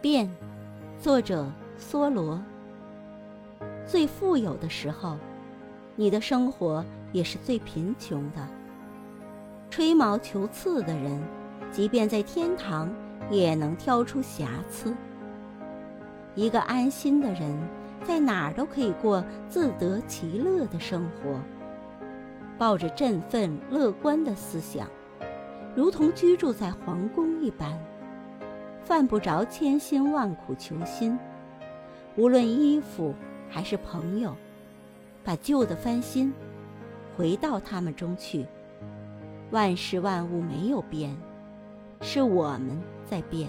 变，作者梭罗。最富有的时候，你的生活也是最贫穷的。吹毛求疵的人，即便在天堂，也能挑出瑕疵。一个安心的人，在哪儿都可以过自得其乐的生活，抱着振奋乐观的思想，如同居住在皇宫一般。犯不着千辛万苦求新，无论衣服还是朋友，把旧的翻新，回到他们中去。万事万物没有变，是我们在变。